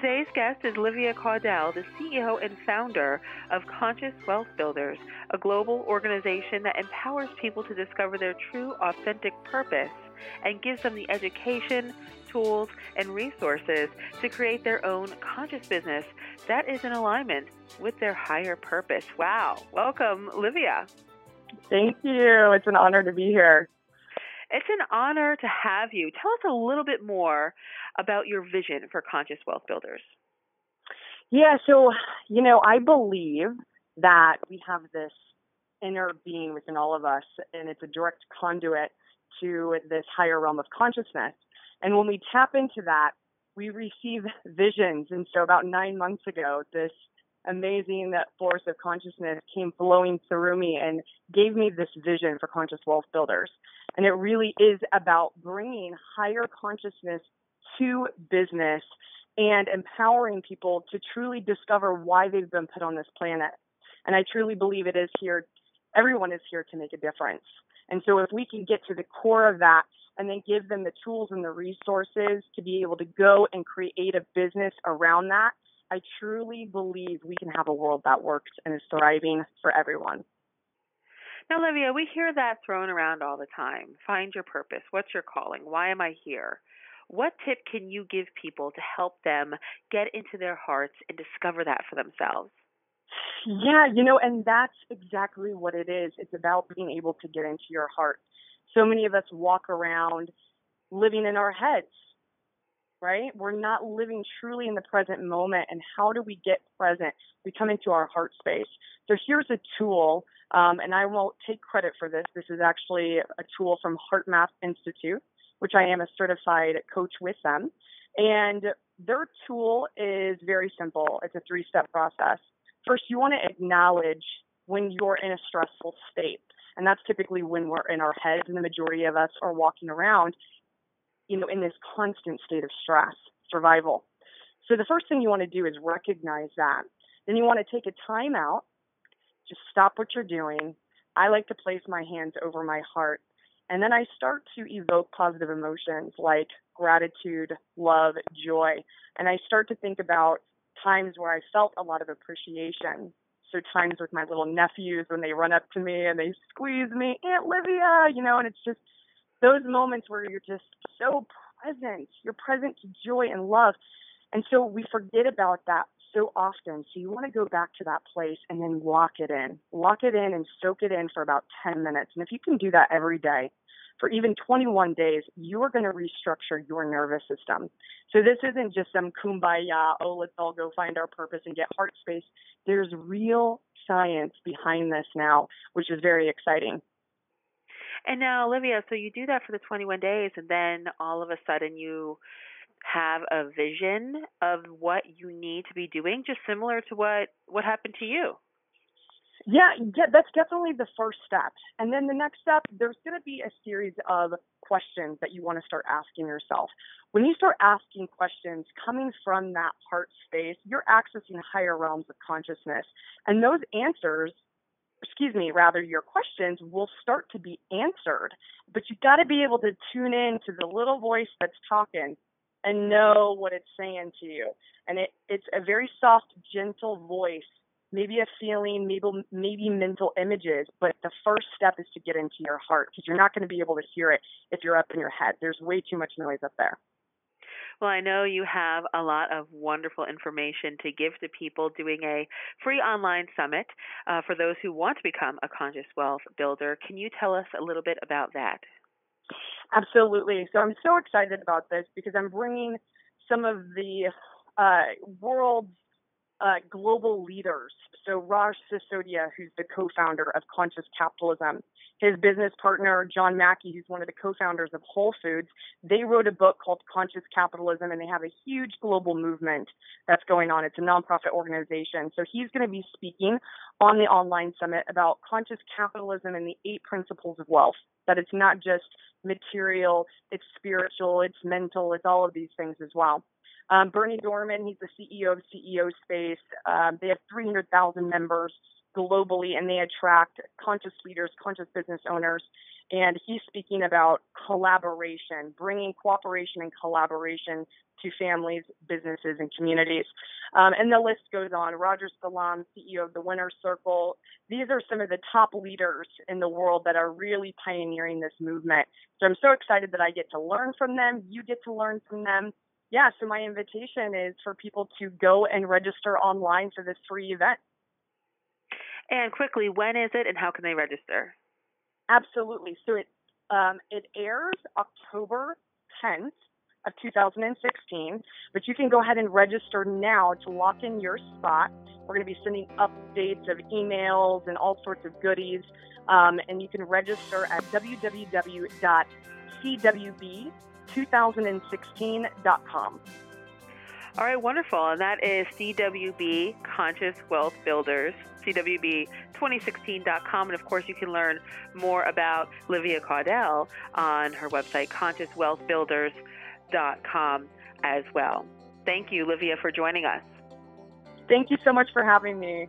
Today's guest is Livia Caudell, the CEO and founder of Conscious Wealth Builders, a global organization that empowers people to discover their true, authentic purpose and gives them the education, tools, and resources to create their own conscious business that is in alignment with their higher purpose. Wow. Welcome, Livia. Thank you. It's an honor to be here. It's an honor to have you. Tell us a little bit more about your vision for Conscious Wealth Builders. Yeah, so, you know, I believe that we have this inner being within all of us, and it's a direct conduit to this higher realm of consciousness. And when we tap into that, we receive visions. And so, about nine months ago, this amazing that force of consciousness came flowing through me and gave me this vision for Conscious Wealth Builders. And it really is about bringing higher consciousness to business and empowering people to truly discover why they've been put on this planet. And I truly believe it is here, everyone is here to make a difference. And so if we can get to the core of that and then give them the tools and the resources to be able to go and create a business around that, I truly believe we can have a world that works and is thriving for everyone. Now, Olivia, we hear that thrown around all the time. Find your purpose. What's your calling? Why am I here? What tip can you give people to help them get into their hearts and discover that for themselves? Yeah, you know, and that's exactly what it is. It's about being able to get into your heart. So many of us walk around living in our heads, right? We're not living truly in the present moment. And how do we get present? We come into our heart space. So here's a tool, um, and I won't take credit for this. This is actually a tool from HeartMath Institute which I am a certified coach with them. And their tool is very simple. It's a three step process. First, you want to acknowledge when you're in a stressful state. And that's typically when we're in our heads, and the majority of us are walking around, you know, in this constant state of stress, survival. So the first thing you want to do is recognize that. Then you want to take a time out, just stop what you're doing. I like to place my hands over my heart and then I start to evoke positive emotions like gratitude, love, joy. And I start to think about times where I felt a lot of appreciation. So times with my little nephews when they run up to me and they squeeze me, Aunt Livia, you know, and it's just those moments where you're just so present. You're present to joy and love. And so we forget about that so often. So you want to go back to that place and then lock it in. Lock it in and soak it in for about 10 minutes. And if you can do that every day, for even 21 days, you are going to restructure your nervous system. So this isn't just some kumbaya, oh, let's all go find our purpose and get heart space. There's real science behind this now, which is very exciting. And now, Olivia, so you do that for the 21 days, and then all of a sudden you have a vision of what you need to be doing, just similar to what what happened to you. Yeah, yeah, that's definitely the first step. And then the next step, there's going to be a series of questions that you want to start asking yourself. When you start asking questions coming from that heart space, you're accessing higher realms of consciousness. And those answers, excuse me, rather, your questions will start to be answered. But you've got to be able to tune in to the little voice that's talking and know what it's saying to you. And it, it's a very soft, gentle voice, maybe a feeling, maybe maybe mental images. But the first step is to get into your heart because you're not going to be able to hear it if you're up in your head. There's way too much noise up there. Well, I know you have a lot of wonderful information to give to people doing a free online summit uh, for those who want to become a conscious wealth builder. Can you tell us a little bit about that? Absolutely. So I'm so excited about this because I'm bringing some of the uh, world's uh, global leaders. So Raj Sisodia, who's the co-founder of Conscious Capitalism, his business partner John Mackey, who's one of the co-founders of Whole Foods, they wrote a book called Conscious Capitalism, and they have a huge global movement that's going on. It's a nonprofit organization. So he's going to be speaking on the online summit about conscious capitalism and the eight principles of wealth. That it's not just material, it's spiritual, it's mental, it's all of these things as well. Um, Berny Dohrmann, he's the CEO of CEO Space. Um, they have 300,000 members globally, and they attract conscious leaders, conscious business owners. And he's speaking about collaboration, bringing cooperation and collaboration to families, businesses, and communities. Um, and the list goes on. Roger Salam, CEO of the Winner Circle. These are some of the top leaders in the world that are really pioneering this movement. So I'm so excited that I get to learn from them. You get to learn from them yeah, so my invitation is for people to go and register online for this free event. And quickly, when is it and how can they register? Absolutely. So it um, it airs October 10th of 2016, but you can go ahead and register now to lock in your spot. We're going to be sending updates of emails and all sorts of goodies, um, and you can register at www.cwb 2016.com. All right, wonderful. And that is CWB Conscious Wealth Builders, CWB2016.com. And of course, you can learn more about Livia Caudell on her website, consciouswealthbuilders.com as well. Thank you, Livia, for joining us. Thank you so much for having me.